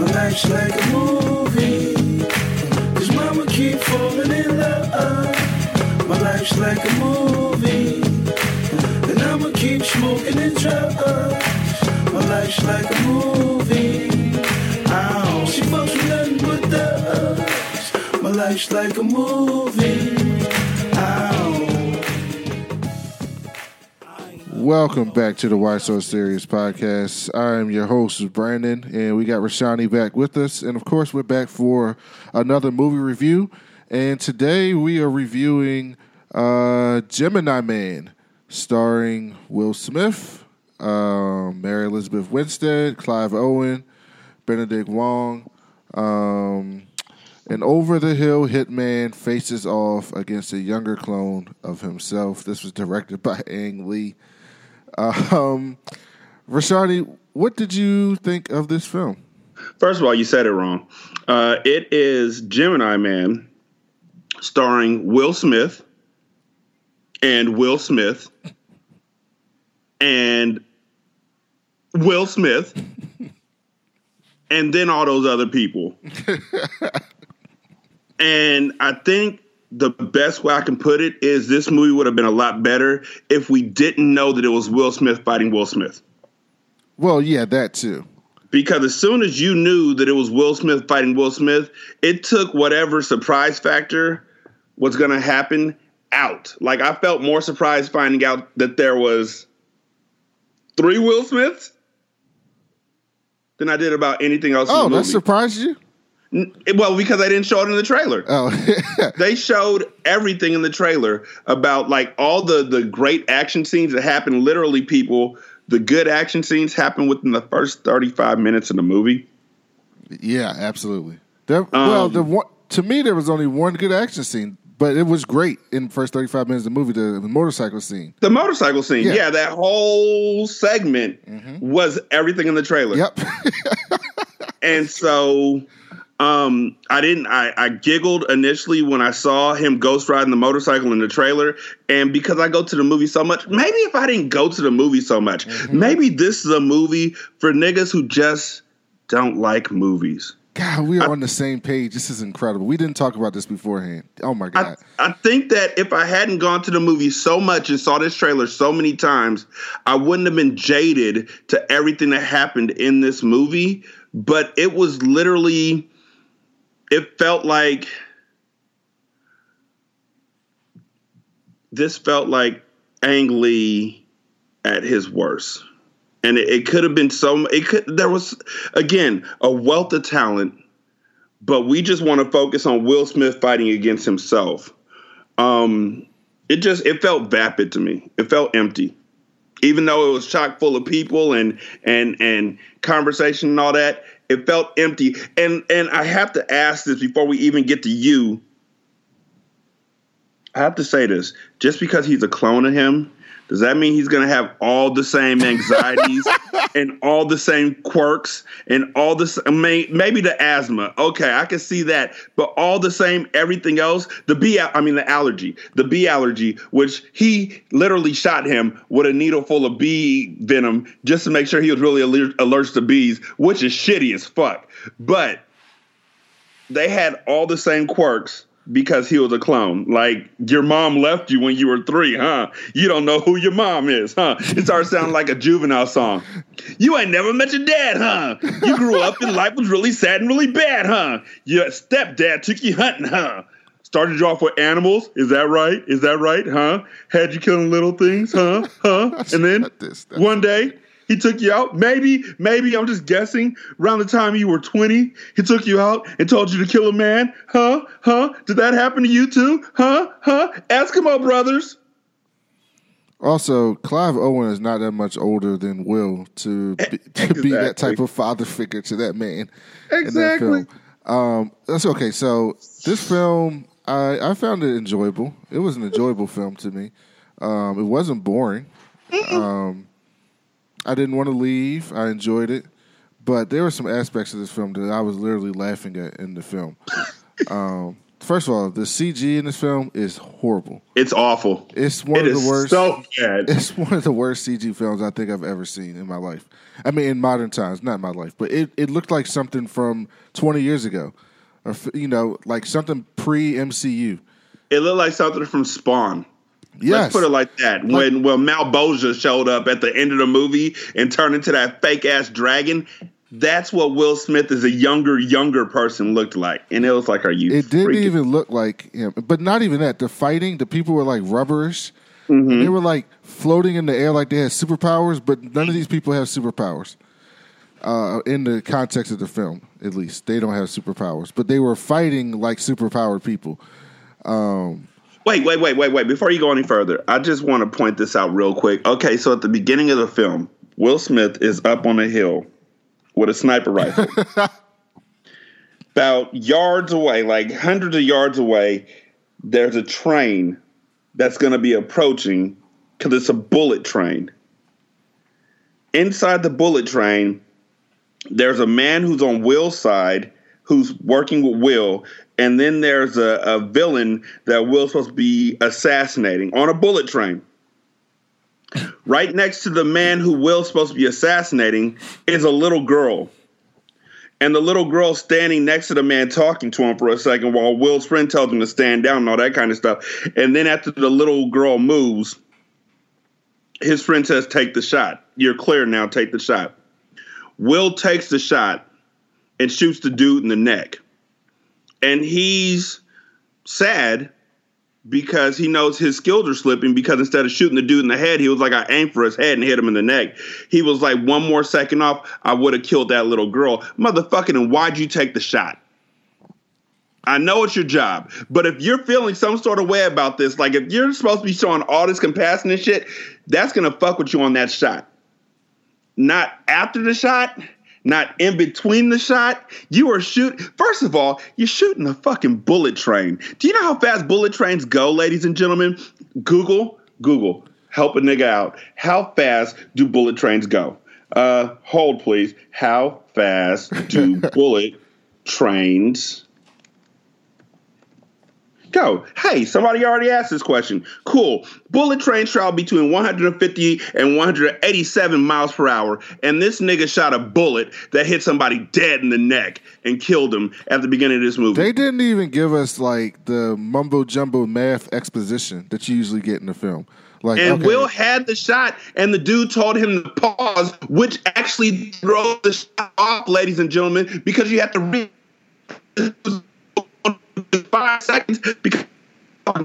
My life's like a movie. Cause mama keep falling in love. My life's like a movie. And I'ma keep smoking and drugs. My life's like a movie. Ow, she fucks with nothing but thugs. My life's like a movie. Welcome back to the Why So Serious podcast. I am your host, Brandon, and we got Rashani back with us. And of course, we're back for another movie review. And today we are reviewing uh, Gemini Man, starring Will Smith, um, Mary Elizabeth Winstead, Clive Owen, Benedict Wong. Um, an over the hill hitman faces off against a younger clone of himself. This was directed by Ang Lee. Um, Rashani, what did you think of this film? First of all, you said it wrong. Uh, it is Gemini Man, starring Will Smith and Will Smith and Will Smith, and then all those other people. and I think the best way I can put it is this movie would have been a lot better if we didn't know that it was Will Smith fighting Will Smith. Well, yeah, that too. Because as soon as you knew that it was Will Smith fighting Will Smith, it took whatever surprise factor was going to happen out. Like I felt more surprised finding out that there was three Will Smiths than I did about anything else. Oh, in the oh, that surprised you? Well, because they didn't show it in the trailer. Oh, They showed everything in the trailer about like all the the great action scenes that happen. Literally, people, the good action scenes happen within the first thirty five minutes of the movie. yeah, absolutely. There, well, Um, the one, to me, there was only one good action scene, but it was great in the first 35 minutes of the movie, the, the motorcycle scene. The motorcycle scene, Yeah. yeah, that whole segment was everything in the trailer. Yep. And so um I didn't I, I giggled initially when I saw him ghost riding the motorcycle in the trailer. And because I go to the movie so much, maybe if I didn't go to the movie so much, maybe this is a movie for niggas who just don't like movies. God, we are on the same page. This is incredible. We didn't talk about this beforehand. Oh, my I, God. I think that if I hadn't gone to the movie so much and saw this trailer so many times, I wouldn't have been jaded to everything that happened in this movie. But it was literally, it felt like this felt like Ang Lee at his worst. And it, it could have been so, it could, there was, again, a wealth of talent but we just want to focus on Will Smith fighting against himself. Um, it just it felt vapid to me. It felt empty, even though it was chock full of people and and and conversation and all that. It felt empty. And and I have to ask this before we even get to you. I have to say this: just because he's a clone of him, does that mean he's going to have all the same anxieties and all the same quirks and all this? May, maybe the asthma. Okay, I can see that, but all the same, everything else. The bee, I mean the allergy, the bee allergy, which he literally shot him with a needle full of bee venom just to make sure he was really aller- allergic to bees, which is shitty as fuck. But they had all the same quirks because he was a clone. Like your mom left you when you were three, huh? You don't know who your mom is, huh? It starts sounding like a juvenile song. You ain't never met your dad, huh? You grew up and life was really sad and really bad, huh? Your stepdad took you hunting, huh? Started you off with animals, is that right? Is that right, huh? Had you killing little things, huh? Huh? And then Not this, that's- one day he took you out. Maybe, maybe I'm just guessing. Around the time you were 20, he took you out and told you to kill a man. Huh? Huh? Did that happen to you too? Huh? Huh? Eskimo brothers. Also, Clive Owen is not that much older than Will to be, to be that type of father figure to that man Exactly. that. Um, that's okay. So this film, I, I found it enjoyable. It was an enjoyable film to me. Um, it wasn't boring. Um, I didn't want to leave. I enjoyed it, but there were some aspects of this film that I was literally laughing at in the film. Um, first of all, the CG in this film is horrible. It's awful. It's one It of the worst. so bad. It's one of the worst CG films I think I've ever seen in my life. I mean, in modern times, not my life, but it, it looked like something from 20 years ago, or you know, like something pre MCU. It looked like something from Spawn. Yes, Let's put it like that. When when Malebolgia showed up at the end of the movie and turned into that fake ass dragon, that's what Will Smith as a younger, younger person looked like. And it was like, are you it didn't freaking- even look like him. But not even that. The fighting, the people were like rubberish. Mm-hmm. They were like floating in the air like they had superpowers, but none of these people have superpowers. Uh, in the context of the film, at least, they don't have superpowers. But they were fighting like superpowered people. Wait, wait, wait, wait, wait. Before you go any further, I just want to point this out real quick. Okay, so at the beginning of the film, Will Smith is up on a hill with a sniper rifle. About yards away, like hundreds of yards away, there's a train that's going to be approaching because it's a bullet train. Inside the bullet train, there's a man who's on Will's side who's working with Will, and then there's a, a villain that Will's supposed to be assassinating on a bullet train. Right next to the man who Will's supposed to be assassinating is a little girl. And the little girl standing next to the man talking to him for a second while Will's friend tells him to stand down and all that kind of stuff. And then after the little girl moves, his friend says, Take the shot. You're clear now, take the shot. Will takes the shot and shoots the dude in the neck. And he's sad because he knows his skills are slipping because instead of shooting the dude in the head, he was like, I aimed for his head and hit him in the neck. He was like, one more second off, I would have killed that little girl. Motherfucking, and why'd you take the shot? I know it's your job, but if you're feeling some sort of way about this, like if you're supposed to be showing all this compassion and shit, that's gonna fuck with you on that shot. Not after the shot, not in between the shot. You are shoot. First of all, you're shooting a fucking bullet train. Do you know how fast bullet trains go, ladies and gentlemen? Google, Google, help a nigga out. How fast do bullet trains go? Uh, hold please. How fast do bullet trains go? Hey, somebody already asked this question. Cool. Bullet trains travel between 150 and 187 miles per hour, and this nigga shot a bullet that hit somebody dead in the neck and killed him at the beginning of this movie. They didn't even give us like the mumbo jumbo math exposition that you usually get in the film. Like, and okay, Will had the shot, and the dude told him to pause, which actually throws the shot off, ladies and gentlemen, because you have to read five seconds because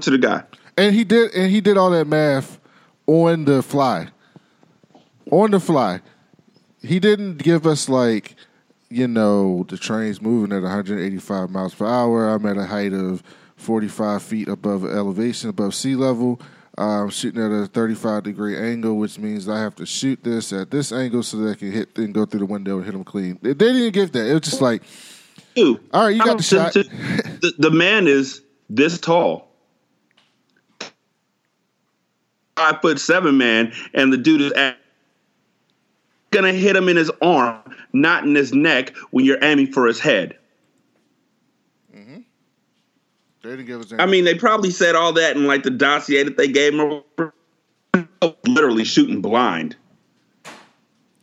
to the guy. and he did, and he did all that math on the fly, on the fly. He didn't give us like, you know, the train's moving at 185 miles per hour. I'm at a height of 45 feet above elevation, above sea level. I'm shooting at a 35 degree angle, which means I have to shoot this at this angle so that I can hit and go through the window and hit them clean. They didn't give that. It was just like, Dude, all right, you got the shot. The, the man is this tall. Five foot seven man, and the dude is at, gonna hit him in his arm, not in his neck when you're aiming for his head. Mm-hmm. They didn't give us I mean, they probably said all that in like the dossier that they gave him. Literally shooting blind.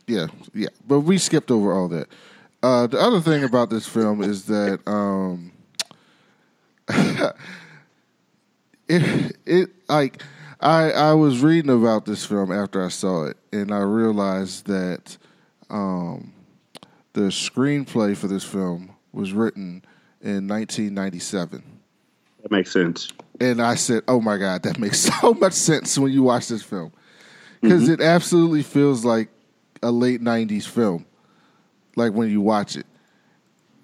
Yeah, yeah, but we skipped over all that. Uh, the other thing about this film is that um, it it like I I was reading about this film after I saw it, and I realized that um, the screenplay for this film was written in 1997. That makes sense. And I said, "Oh my god, that makes so much sense when you watch this film because it absolutely feels like a late '90s film, like when you watch it."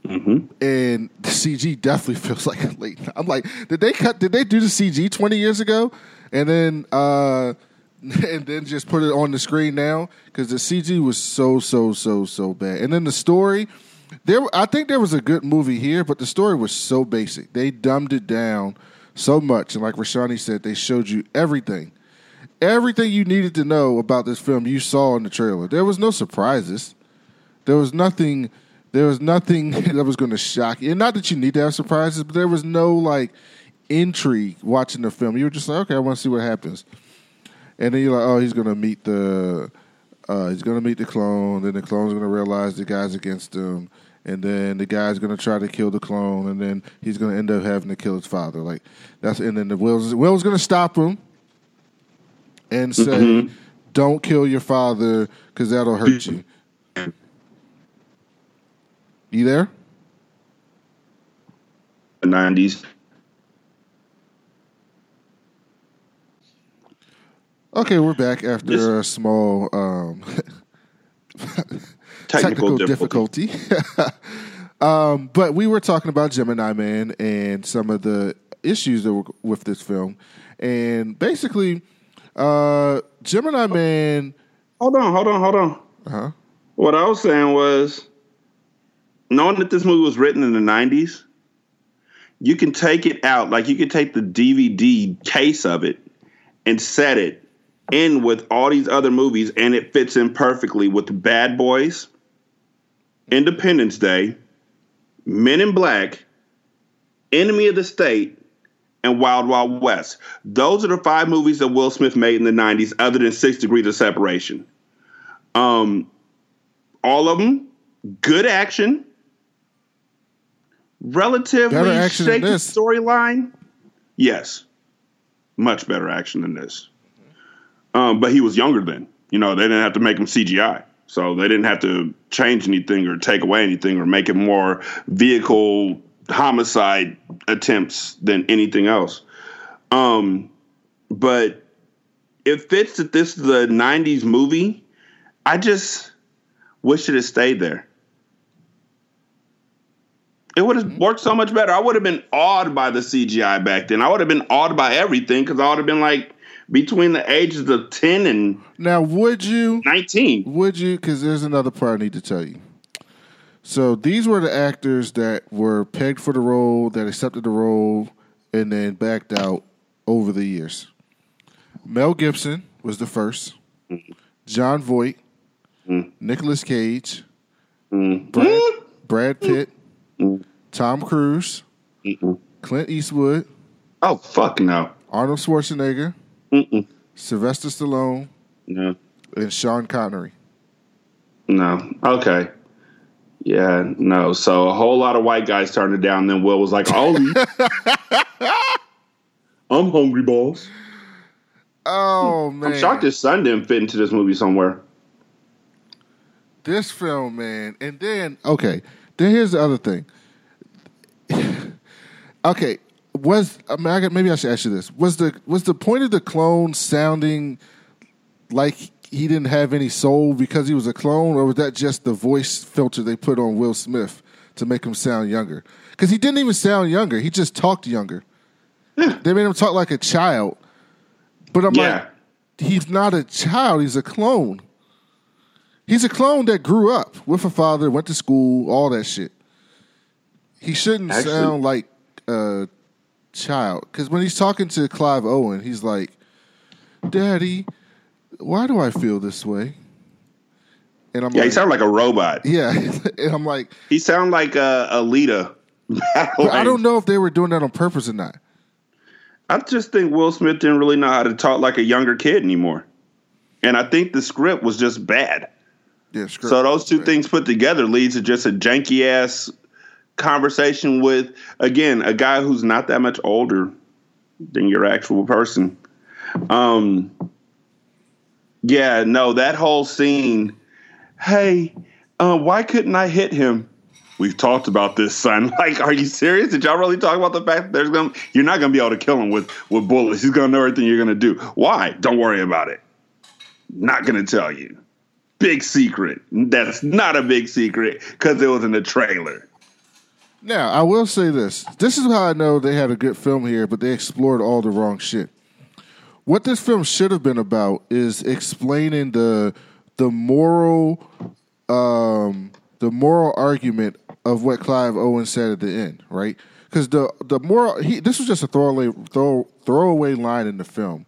Mm-hmm. And the CG definitely feels like a late. I'm like, did they cut? Did they do the CG 20 years ago, and then uh, and then just put it on the screen now? Because the CG was so so so so bad, and then the story. There, I think there was a good movie here, but the story was so basic. They dumbed it down so much, and like Rashani said, they showed you everything, everything you needed to know about this film. You saw in the trailer. There was no surprises. There was nothing There was nothing that was going to shock you. And not that you need to have surprises, but there was no like intrigue watching the film. You were just like, okay, I want to see what happens. And then you're like, oh, he's going to meet the uh, he's going to meet the clone. Then the clone's going to realize the guy's against him. And then the guy's going to try to kill the clone. And then he's going to end up having to kill his father. Like that's and then the Will's Will's going to stop him and say, Mhm. "Don't kill your father because that'll hurt you." You there? The nineties. Okay, we're back after This- a small um, Technical, technical difficulty. difficulty. um, but we were talking about Gemini Man and some of the issues that were with this film, and basically, uh, Gemini Man. Hold on, hold on, hold on. Uh-huh. What I was saying was, knowing that this movie was written in the '90s, you can take it out. Like you can take the DVD case of it and set it in with all these other movies, and it fits in perfectly with Bad Boys, Independence Day, Men in Black, Enemy of the State, and Wild Wild West. Those are the five movies that Will Smith made in the '90s, other than Six Degrees of Separation. Um, all of them good action, relatively Better action than shaky storyline. Yes, much better action than this. Um, but he was younger then. You know, they didn't have to make him CGI, so they didn't have to change anything or take away anything or make it more vehicle homicide attempts than anything else. Um, but it fits that this is a '90s movie. I just wish it had stayed there. It would have mm-hmm. worked so much better. I would have been awed by the CGI back then. I would have been awed by everything because I would have been like between the ages of 10 and Now, would you? 19. Would you? Because there's another part I need to tell you. So these were the actors that were pegged for the role, that accepted the role, and then backed out over the years. Mel Gibson was the first. Mm-hmm. Jon Voight, mm. Nicolas Cage, mm. Brad, mm. Brad Pitt, Tom Cruise, Clint Eastwood, Oh, fuck no. Arnold Schwarzenegger, Mm-mm. Sylvester Stallone, No. and Sean Connery. No. Okay. Yeah, no. So a whole lot of white guys turned it down. Then Will was like, "Oh, I'm hungry, boss." Oh hmm. man! I'm shocked his son didn't fit into this movie somewhere. this film, man. And then, okay, then here's the other thing. Okay, was I mean, I got- maybe I should ask you this: was the was the point of the clone sounding like he didn't have any soul because he was a clone, or was that just the voice filter they put on Will Smith to make him sound younger? Because he didn't even sound younger; he just talked younger. Hmm. They made him talk like a child. But I'm Yeah. like, he's not a child; he's a clone. He's a clone that grew up with a father, went to school, all that shit. He shouldn't Actually- sound like a child because when he's talking to Clive Owen, he's like, "Daddy, why do I feel this way?" And I'm like Yeah, he like, sounded like a robot. "Yeah," and I'm like, He sounded like uh, Alita. but I don't know if they were doing that on purpose or not. I just think Will Smith didn't really know how to talk like a younger kid anymore, and I think the script was just bad. Yeah, script. So those two things put together leads to just a janky ass conversation with again a guy who's not that much older than your actual person. Um yeah, no, that whole scene. Hey, uh, why couldn't I hit him? We've talked about this, son. Like, are you serious? Did y'all really talk about the fact that there's gonna you're not gonna be able to kill him with with bullets? He's gonna know everything you're gonna do. Why? Don't worry about it. Not gonna tell you big secret. That's not a big secret because it was in the trailer. Now, I will say this. This is how I know they had a good film here, but they explored all the wrong shit. What this film should have been about is explaining the the moral um the moral argument of what Clive Owen said at the end, right? Because the the moral he this was just a throwaway throw, throwaway line in the film.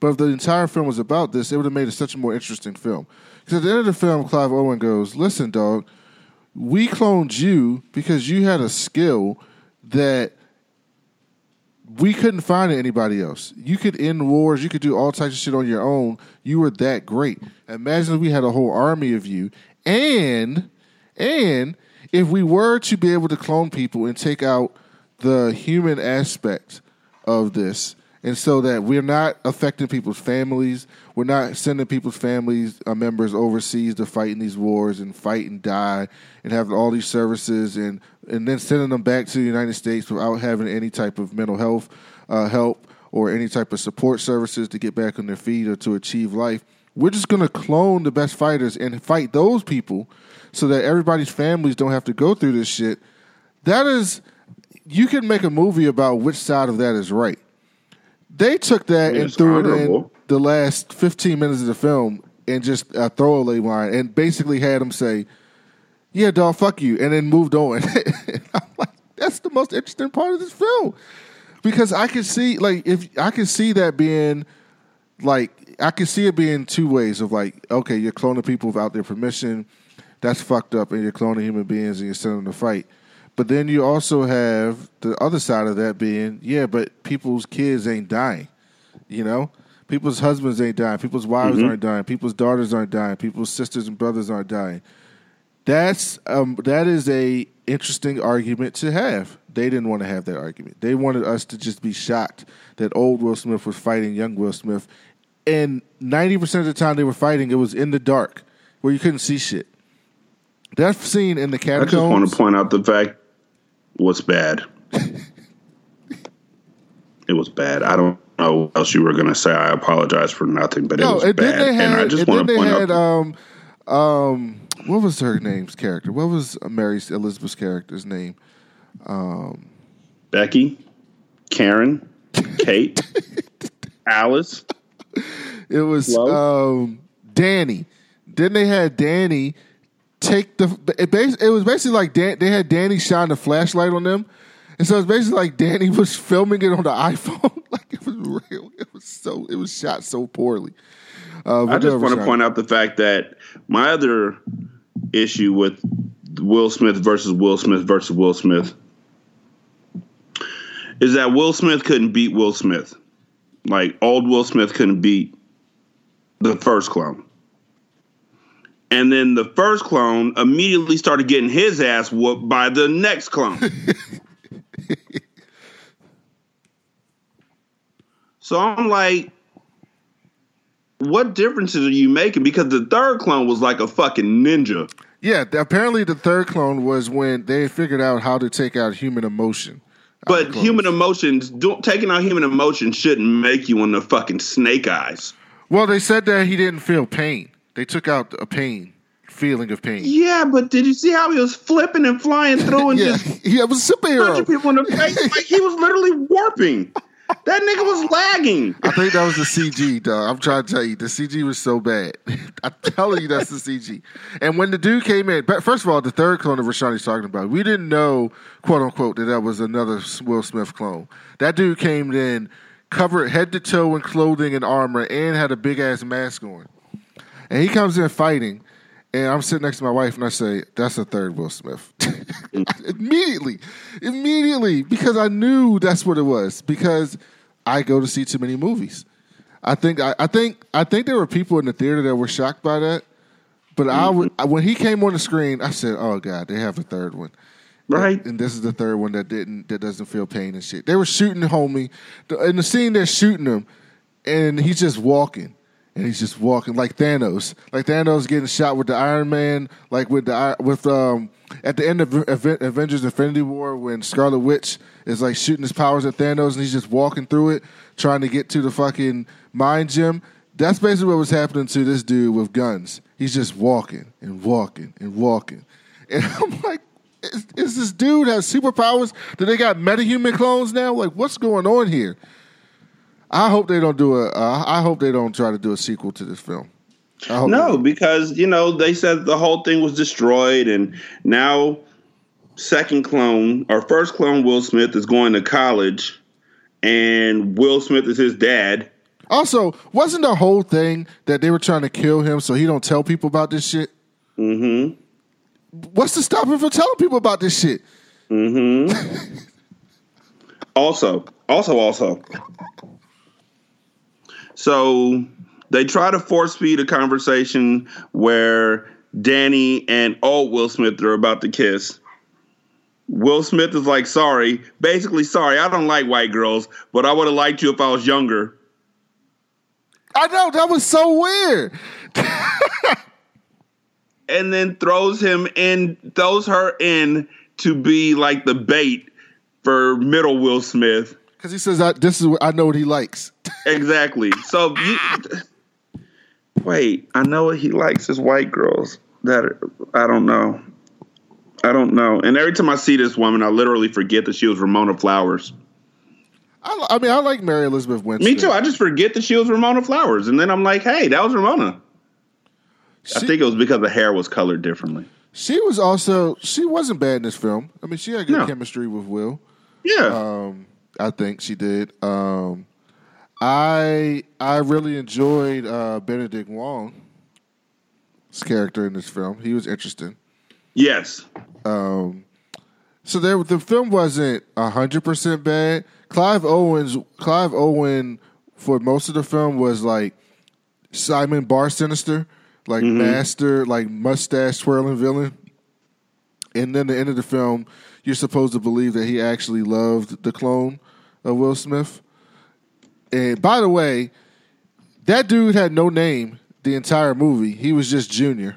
But if the entire film was about this, it would have made it such a more interesting film. Because at the end of the film, Clive Owen goes, "Listen, dog, we cloned you because you had a skill that we couldn't find in anybody else. You could end wars, you could do all types of shit on your own. You were that great. Imagine if we had a whole army of you. And and if we were to be able to clone people and take out the human aspect of this, and so that we're not affecting people's families, we're not sending people's families uh, members overseas to fight in these wars and fight and die and have all these services and and then sending them back to the United States without having any type of mental health uh, help or any type of support services to get back on their feet or to achieve life. We're just going to clone the best fighters and fight those people so that everybody's families don't have to go through this shit. That is, you can make a movie about which side of that is right. They took that and It's threw it in the last 15 minutes of the film and just uh, throw a throwaway line and basically had him say, yeah, dog, fuck you, and then moved on. And I'm like, that's the most interesting part of this film because I can see, like, if I can see that being, like, I can see it being two ways of like, okay, you're cloning people without their permission, that's fucked up, and you're cloning human beings and you're sending them to fight. But then you also have the other side of that being, yeah, but people's kids ain't dying, you know. People's husbands ain't dying. People's wives aren't dying. People's daughters aren't dying. People's sisters and brothers aren't dying. That's um, that is a interesting argument to have. They didn't want to have that argument. They wanted us to just be shocked that old Will Smith was fighting young Will Smith, and ninety percent of the time they were fighting, it was in the dark where you couldn't see shit. That scene in the category. I just want to point out the fact what's bad. it was bad. I don't know what else you were going to say. I apologize for nothing, but it was and bad. had, and I just want then to they point had, out. um, um, what was her name's character? What was Mary Elizabeth's character's name? Um, Becky, Karen, Kate, Alice. It was um, Danny. Then they had Danny take the. It, bas- it was basically like Dan, they had Danny shine the flashlight on them, and so it's basically like Danny was filming it on the iPhone. like it was real. It was so. It was shot so poorly. Uh, I just want to point out the fact that my other issue with Will Smith versus Will Smith versus Will Smith is that Will Smith couldn't beat Will Smith. Like old Will Smith couldn't beat the first clone. And then the first clone immediately started getting his ass whooped by the next clone. so I'm like, what differences are you making? Because the third clone was like a fucking ninja. Yeah, apparently the third clone was when they figured out how to take out human emotion. But human emotions, don't, taking out human emotion shouldn't make you in the fucking snake eyes. Well, they said that he didn't feel pain. They took out a pain, feeling of pain. Yeah, but did you see how he was flipping and flying through and Yeah, just he was a superhero. people in the face? Like he was literally warping. That nigga was lagging. I think that was the CG, dog. I'm trying to tell you, the CG was so bad. I'm telling you, that's the CG. And when the dude came in, but first of all, the third clone that Rashani's talking about, we didn't know, quote unquote, that that was another Will Smith clone. That dude came in covered head to toe in clothing and armor and had a big ass mask on. And he comes in fighting, and I'm sitting next to my wife, and I say, "That's the third Will Smith." immediately, immediately, because I knew that's what it was. Because I go to see too many movies. I think I, I think I think there were people in the theater that were shocked by that. But I would mm-hmm. when he came on the screen, I said, "Oh God, they have a third one." Right? And this is the third one that didn't that doesn't feel pain and shit. They were shooting homie in the scene. They're shooting him, and he's just walking, and he's just walking like Thanos, like Thanos getting shot with the Iron Man, like with the with um at the end of Aven- Avengers Infinity War when Scarlet Witch is like shooting his powers at Thanos, and he's just walking through it, trying to get to the fucking mind gem. That's basically what was happening to this dude with guns. He's just walking and walking and walking, and I'm like is, is this dude has superpowers? Do they got metahuman clones now? Like, what's going on here? I hope they don't do a. Uh, I hope they don't try to do a sequel to this film. I hope No, because you know they said the whole thing was destroyed, and now second clone or first clone Will Smith is going to college, and Will Smith is his dad. Also, wasn't the whole thing that they were trying to kill him so he don't tell people about this shit? Mm-hmm. What's to stop him from telling people about this shit? Mm-hmm. also, also, also. So they try to force feed a conversation where Danny and old Will Smith are about to kiss. Will Smith is like, sorry, basically, sorry, I don't like white girls, but I would have liked you if I was younger. I know that was so weird. And then throws him in, throws her in to be like the bait for middle Will Smith. Because he says, I, "This is what I know what he likes." Exactly. So you wait, I know what he likes is white girls. That I don't know. I don't know. And every time I see this woman, I literally forget that she was Ramona Flowers. I, I mean, I like Mary Elizabeth Winstead. Me too. I just forget that she was Ramona Flowers, and then I'm like, hey, that was Ramona. I think it was because the hair was colored differently. She was also she wasn't bad in this film. I mean, she had good No. chemistry with Will. Yeah. Um, I think she did. Um, I I really enjoyed uh, Benedict Wong's character in this film. He was interesting. yes. Um, So there, the film wasn't hundred percent bad. Clive Owens, Clive Owen, for most of the film was like Simon Bar Sinister, like master, like mustache twirling villain. And then the end of the film, you're supposed to believe that he actually loved the clone of Will Smith. And by the way, that dude had no name the entire movie. He was just Junior.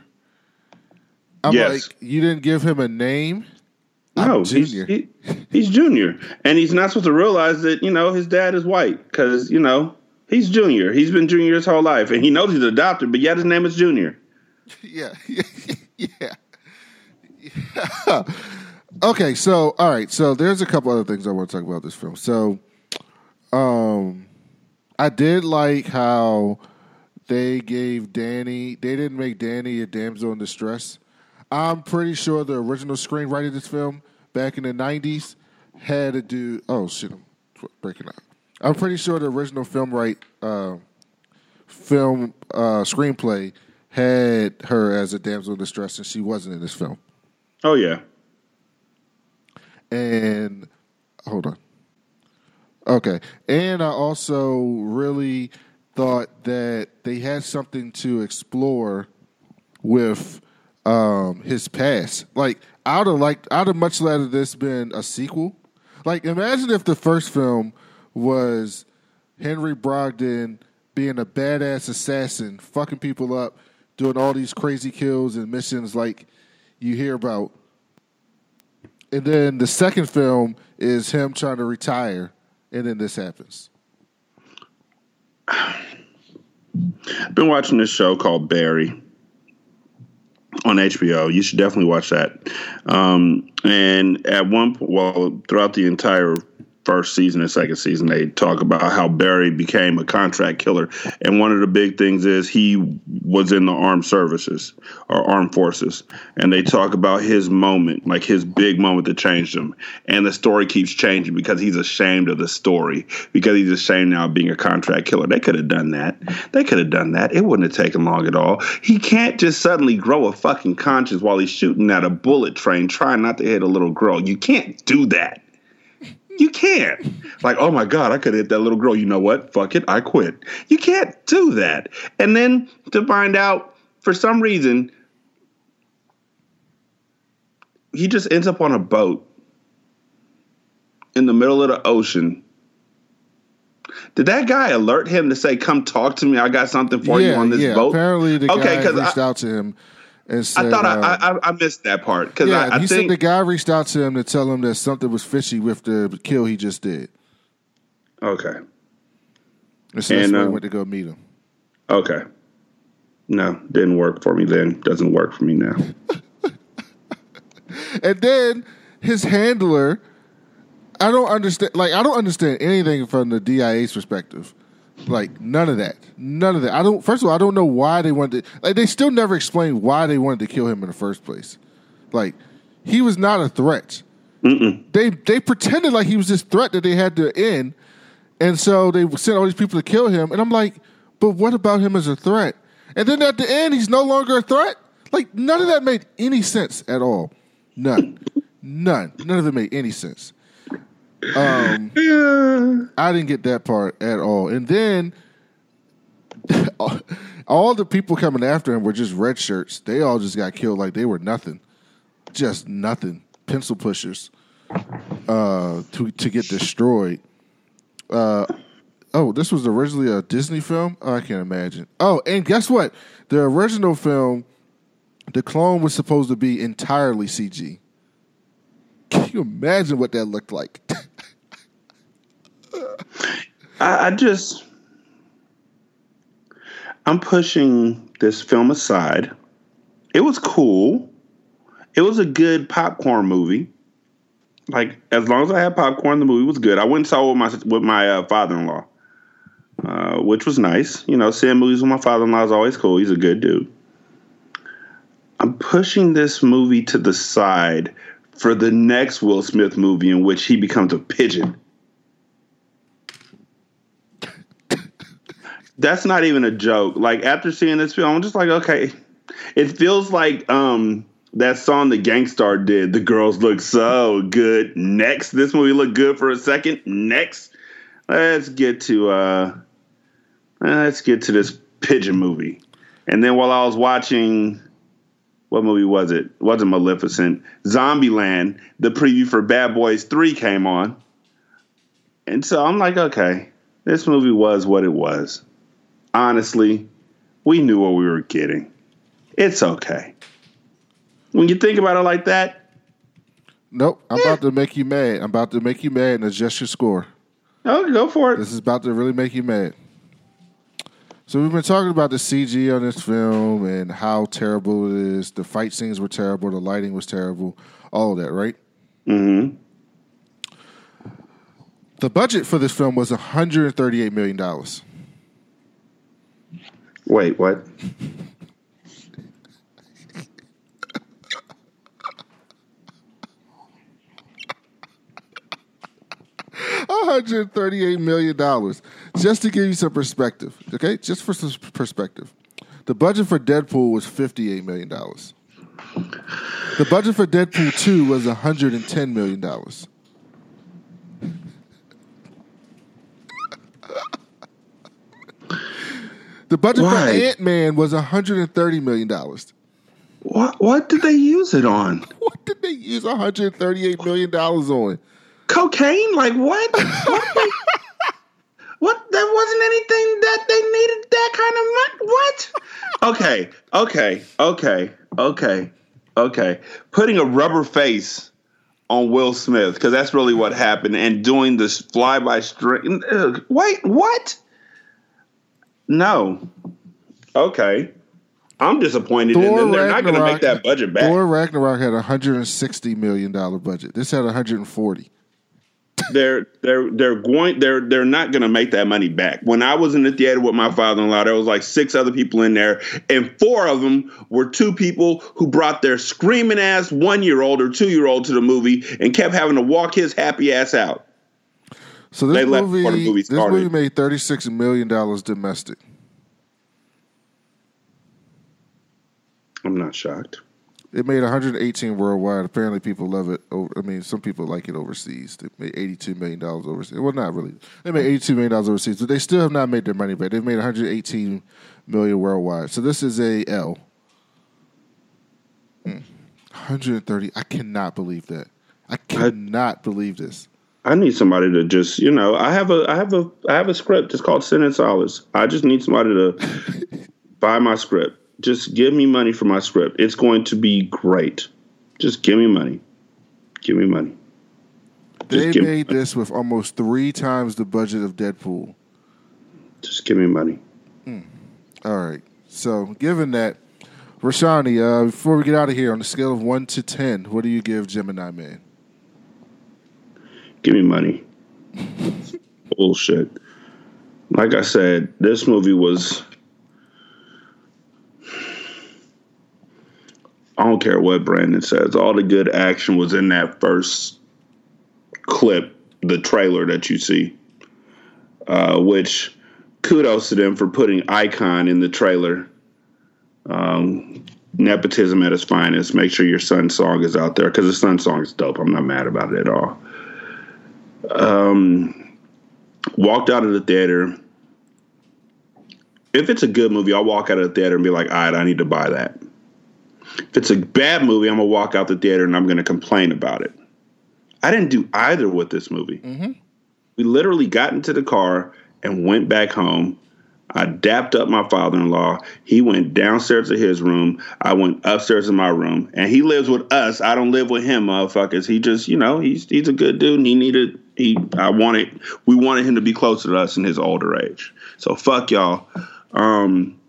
I'm Yes. like, you didn't give him a name. I'm No, he's, Junior. he, he's junior, and he's not supposed to realize that you know his dad is white because you know he's junior. He's been junior his whole life, and he knows he's adopted, but yet his name is Junior. Yeah, yeah. okay, so all right, so there's a couple other things I want to talk about this film. So, um, I did like how they gave Danny. They didn't make Danny a damsel in distress. I'm pretty sure the original screenwriter of this film back in the '90s had a dude. Oh shit, I'm breaking up. I'm pretty sure the original film right uh, film uh, screenplay had her as a damsel in distress, and she wasn't in this film. Oh yeah, And hold on. Okay. And I also really thought that they had something to explore with um, his past. Like I'd have like I'd have much rather this been a sequel. Like imagine if the first film was Henry Brogan being a badass assassin, fucking people up, doing all these crazy kills and missions like you hear about and then the second film is him trying to retire, and then this happens. I've been watching this show called Barry on HBO. You should definitely watch that. Um, and at one point, well, throughout the entire first season and second season, they talk about how Barry became a contract killer. And one of the big things is he was in the armed services or armed forces. And they talk about his moment, like his big moment that changed him. And the story keeps changing because he's ashamed of the story, because he's ashamed now of being a contract killer. They could have done that. They could have done that. It wouldn't have taken long at all. He can't just suddenly grow a fucking conscience while he's shooting at a bullet train trying not to hit a little girl. You can't do that. You can't. Like, oh my God, I could hit that little girl. You know what? Fuck it. I quit. You can't do that. And then to find out, for some reason, he just ends up on a boat in the middle of the ocean. Did that guy alert him to say, come talk to me? I got something for you on this yeah. boat? Apparently, the Okay, guy reached I- out to him and said, I thought uh, I, I, I missed that part because yeah, I, I he think said the guy reached out to him to tell him that something was fishy with the kill he just did. okay, And so And, uh, went to go meet him. okay. No, didn't work for me then. Doesn't work for me now. And then his handler, I don't understand. Like, I don't understand anything from the DIA's perspective. Like, none of that. None of that. I don't. First of all, I don't know why they wanted. To, like, they still never explained why they wanted to kill him in the first place. Like, he was not a threat. They they pretended like he was this threat that they had to end, and so they sent all these people to kill him. And I'm like, but what about him as a threat? And then at the end, he's no longer a threat. Like none of that made any sense at all. None. None. None of it made any sense. Um, Yeah. I didn't get that part at all. And then all the people coming after him were just red shirts. They all just got killed like they were nothing. Just nothing. Pencil pushers uh, to to get destroyed. Uh, oh, this was originally a Disney film? Oh, I can't imagine. Oh, and guess what? The original film, the clone was supposed to be entirely CG. Can you imagine what that looked like? I, I just I'm pushing this film aside. It was cool. It was a good popcorn movie. Like as long as I had popcorn, the movie was good. I went and saw it with my with my uh, father-in-law, uh, which was nice. You know, seeing movies with my father-in-law is always cool. He's a good dude. I'm pushing this movie to the side for the next Will Smith movie in which he becomes a pigeon. That's not even a joke. Like after seeing this film, I'm just like, okay. It feels like um that song the Gangstar did. The girls look so good. Next, this movie looked good for a second. Next, let's get to uh let's get to this pigeon movie. And then while I was watching what movie was it? It wasn't Maleficent. Zombieland, the preview for Bad Boys 3 came on. And so I'm like, okay, this movie was what it was. Honestly, we knew what we were getting. It's okay. When you think about it like that, Nope. I'm eh. about to make you mad. I'm about to make you mad and adjust your score. oh, go for it. This is about to really make you mad. So we've been talking about the CG on this film and how terrible it is. The fight scenes were terrible. The lighting was terrible. All of that, right? Mm-hmm. The budget for this film was 138 million dollars. Wait, what? $138 million. Just to give you some perspective, okay? Just for some perspective. The budget for Deadpool was $58 million. The budget for Deadpool 2 was $110 million. The budget Why? for Ant Man was $130 million. What what did they use it on? What did they use $138 million on? Cocaine? Like what? What? what? There wasn't anything that they needed that kind of money. What? Okay, okay, okay, okay, okay. Putting a rubber face on Will Smith because that's really what happened, and doing this fly by string. ugh, Wait, what? No. Okay. I'm disappointed in them. They're not going to make that budget back. Thor Ragnarok had a $160 million budget. This had 140 they're they're they're going they're they're not going to make that money back. When I was in the theater with my father-in-law, there was like six other people in there, and four of them were two people who brought their screaming ass one-year-old or two-year-old to the movie and kept having to walk his happy ass out. So this They left movie, the movie this movie made thirty six million dollars domestic. I'm not shocked. It made one hundred eighteen worldwide. Apparently, people love it. Over, I mean, some people like it overseas. They made eighty two million dollars overseas. Well, not really. They made eighty two million dollars overseas, but they still have not made their money back. They've made one hundred eighteen million worldwide. So this is a L. Hmm. One hundred thirty. I cannot believe that. I cannot believe this. I need somebody to just, you know, I have a I have a I have a script. It's called Sin and Solace. I just need somebody to buy my script. Just give me money for my script. It's going to be great. Just give me money. Give me money. They give- made this with almost three times the budget of Deadpool. Just give me money. All right. So, given that, Rashani, uh, before we get out of here, on a scale of one to ten, what do you give Gemini Man? Give me money. Bullshit. Like I said, this movie was. I don't care what Brandon says. All the good action was in that first clip, the trailer that you see. Uh, which kudos to them for putting Icon in the trailer. Um, nepotism at its finest. Make sure your son's song is out there because the son's song is dope. I'm not mad about it at all. Um, walked out of the theater. If it's a good movie, I'll walk out of the theater and be like, all right, I need to buy that. If it's a bad movie, I'm gonna walk out the theater and I'm gonna complain about it. I didn't do either with this movie. Mm-hmm. We literally got into the car and went back home. I dapped up my father in law. He went downstairs to his room. I went upstairs to my room. And he lives with us. I don't live with him, motherfuckers. He just, you know, he's he's a good dude and he needed he I wanted we wanted him to be closer to us in his older age. So fuck y'all. Um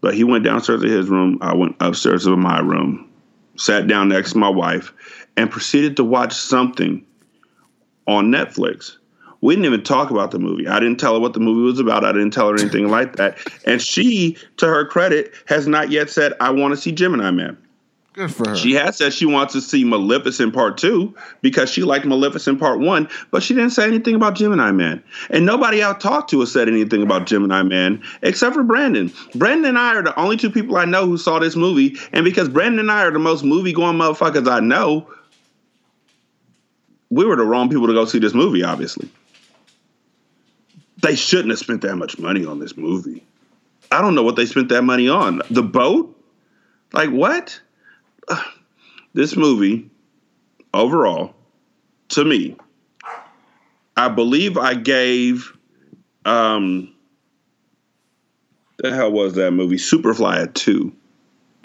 but he went downstairs to his room. I went upstairs to my room, sat down next to my wife, and proceeded to watch something on Netflix. We didn't even talk about the movie. I didn't tell her what the movie was about. I didn't tell her anything like that. And she, to her credit, has not yet said, I want to see Gemini Man. Good for her. She has said she wants to see Maleficent Part 2 because she liked Maleficent Part 1, but she didn't say anything about Gemini Man. And nobody I talked to has said anything about Gemini Man except for Brandon. Brandon and I are the only two people I know who saw this movie. And because Brandon and I are the most movie going motherfuckers I know, we were the wrong people to go see this movie, obviously. They shouldn't have spent that much money on this movie. I don't know what they spent that money on. The boat? Like what? This movie, overall, to me, I believe I gave um the hell was that movie? Superfly a two.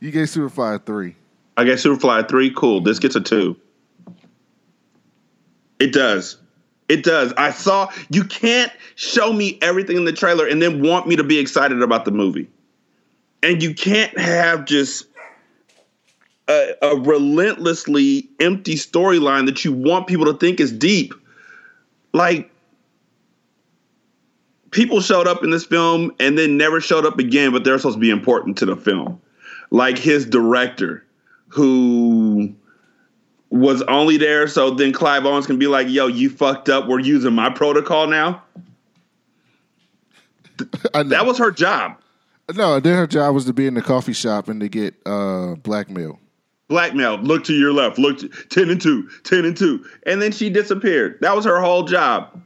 you gave Superfly a three. I gave Superfly a three. Cool. This gets a two. It does. It does. I saw you can't show me everything in the trailer and then want me to be excited about the movie. And you can't have just a, a relentlessly empty storyline that you want people to think is deep. Like people showed up in this film and then never showed up again, but they're supposed to be important to the film. Like his director, who was only there so then Clive Owens can be like, yo, you fucked up. We're using my protocol now. That was her job. No, then her job was to be in the coffee shop and to get uh, blackmail. Blackmail. Look to your left. Look to 10 and 2, 10 and 2. And then she disappeared. That was her whole job.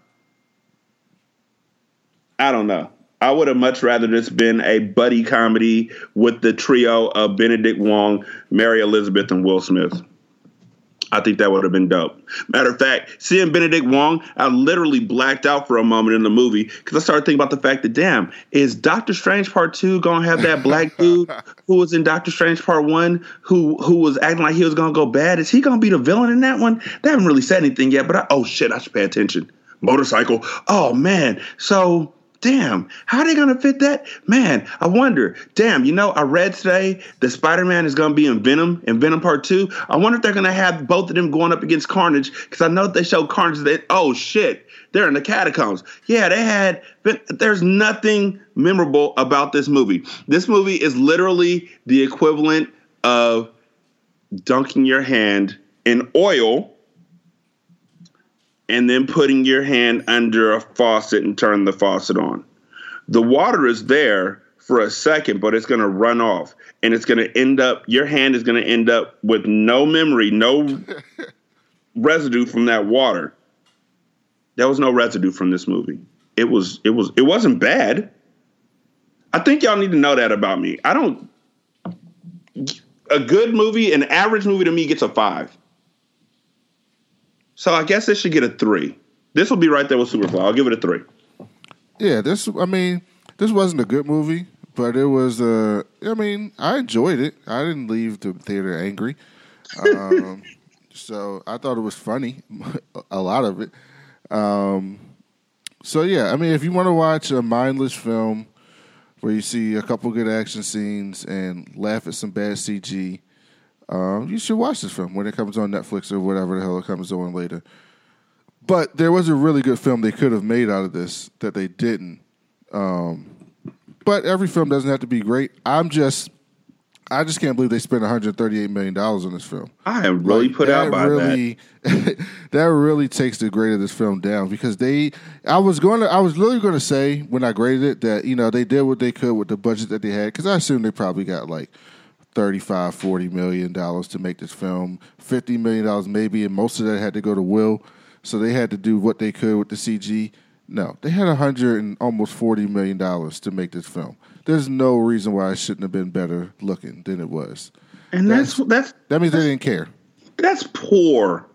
I don't know. I would have much rather this been a buddy comedy with the trio of Benedict Wong, Mary Elizabeth, and Will Smith. I think that would have been dope. Matter of fact, seeing Benedict Wong, I literally blacked out for a moment in the movie because I started thinking about the fact that, damn, is Doctor Strange Part Two gonna have that black dude who was in Doctor Strange Part One, who who was acting like he was gonna go bad? Is he gonna be the villain in that one? They haven't really said anything yet, but I, oh shit, I should pay attention. Motorcycle. Oh man, so damn, how are they gonna fit that? Man, I wonder. Damn, you know, I read today that Spider-Man is gonna be in Venom in Venom Part Two. I wonder if they're gonna have both of them going up against Carnage because I know they show Carnage that oh shit, they're in the catacombs. Yeah, they had. There's nothing memorable about this movie. This movie is literally the equivalent of dunking your hand in oil and then putting your hand under a faucet and turn the faucet on. The water is there for a second, but it's going to run off and it's going to end up, your hand is going to end up with no memory, no residue from that water. There was no residue from this movie. It was, it was, it wasn't bad. I think y'all need to know that about me. I don't, a good movie, an average movie to me gets a five. So I guess this should get a three. This will be right there with Superfly. I'll give it a three. Yeah, this. I mean, this wasn't a good movie, but it was. Uh, I mean, I enjoyed it. I didn't leave the theater angry. Um, so I thought it was funny, a lot of it. Um, so yeah, I mean, if you want to watch a mindless film where you see a couple good action scenes and laugh at some bad CG, um, you should watch this film when it comes on Netflix or whatever the hell it comes on later. But there was a really good film they could have made out of this that they didn't. Um, but every film doesn't have to be great. I'm just I just can't believe they spent 138 million dollars on this film. I am really Like, put out by that. that. really takes the grade of this film down because they. I was going to. I was literally going to say when I graded it that you know they did what they could with the budget that they had because I assume they probably got like 35 40 million dollars to make this film. 50 million dollars maybe and most of that had to go to will. So they had to do what they could with the cg no they had 100 and almost 40 million dollars to make this film. There's no reason why it shouldn't have been better looking than it was. And that's that's that means they didn't care. that's poor.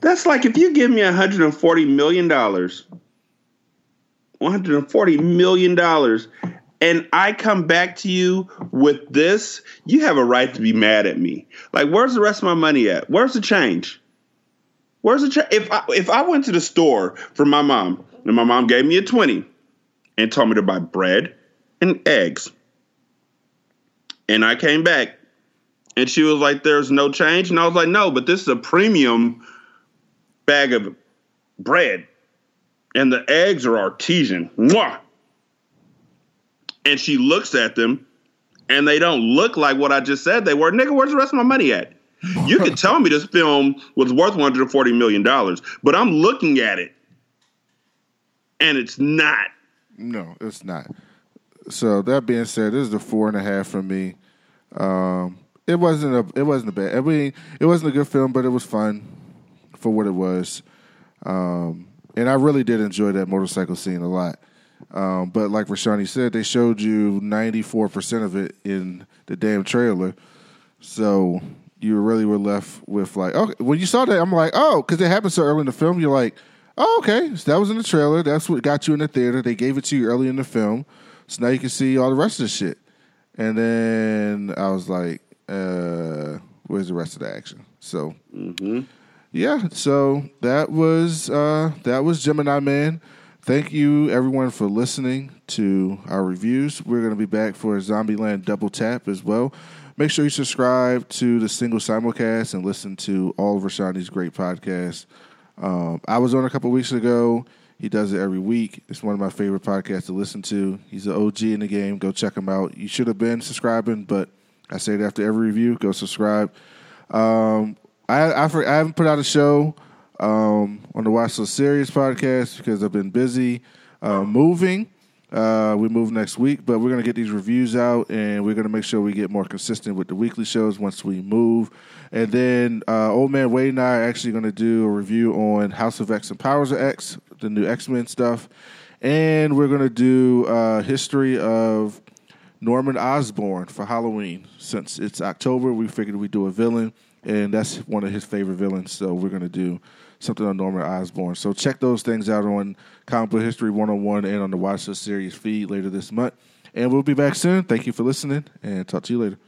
That's like if you give me 140 million dollars, 140 million dollars, and I come back to you with this, you have a right to be mad at me. Like, where's the rest of my money at? Where's the change? Where's the change? If I if I went to the store for my mom and my mom gave me a 20 and told me to buy bread and eggs, and I came back and she was like, "There's no change," and I was like, "No, but this is a premium bag of bread, and the eggs are artesian." Mwah! And she looks at them, and they don't look like what I just said they were. Nigga, where's the rest of my money at? You could tell me this film was worth 140 million dollars, but I'm looking at it, and it's not. No, it's not. So that being said, this is a four and a half from me. Um, it wasn't a it wasn't a bad. I mean, it wasn't a good film, but it was fun for what it was. Um, and I really did enjoy that motorcycle scene a lot. Um, but like Rashani said, they showed you ninety four percent of it in the damn trailer. So you really were left with like, okay, when you saw that, I'm like, oh, because it happened so early in the film. You're like, oh, okay, so that was in the trailer. That's what got you in the theater. They gave it to you early in the film, so now you can see all the rest of the shit. And then I was like, uh, where's the rest of the action? So, yeah. So that was uh, that was Gemini Man. Thank you everyone for listening to our reviews. We're going to be back for a Zombieland Double Tap as well. Make sure you subscribe to the single simulcast and listen to all of Rashani's great podcasts. Um, I was on a couple weeks ago. He does it every week. It's one of my favorite podcasts to listen to. He's an OG in the game. Go check him out. You should have been subscribing, but I say it after every review. Go subscribe. Um, I, I I haven't put out a show um, on the Watch So Serious podcast because I've been busy uh, moving. Uh, we move next week, but we're gonna get these reviews out, and we're gonna make sure we get more consistent with the weekly shows once we move. And then uh, Old Man Wade and I are actually gonna do a review on House of X and Powers of X, the new X Men stuff, and we're gonna do uh, history of Norman Osborn for Halloween. Since it's October, we figured we'd do a villain, and that's one of his favorite villains. So we're going to do something on Norman Osborn. So check those things out on Comic Book History 101 and on the Watch This Series feed later this month. And we'll be back soon. Thank you for listening, and talk to you later.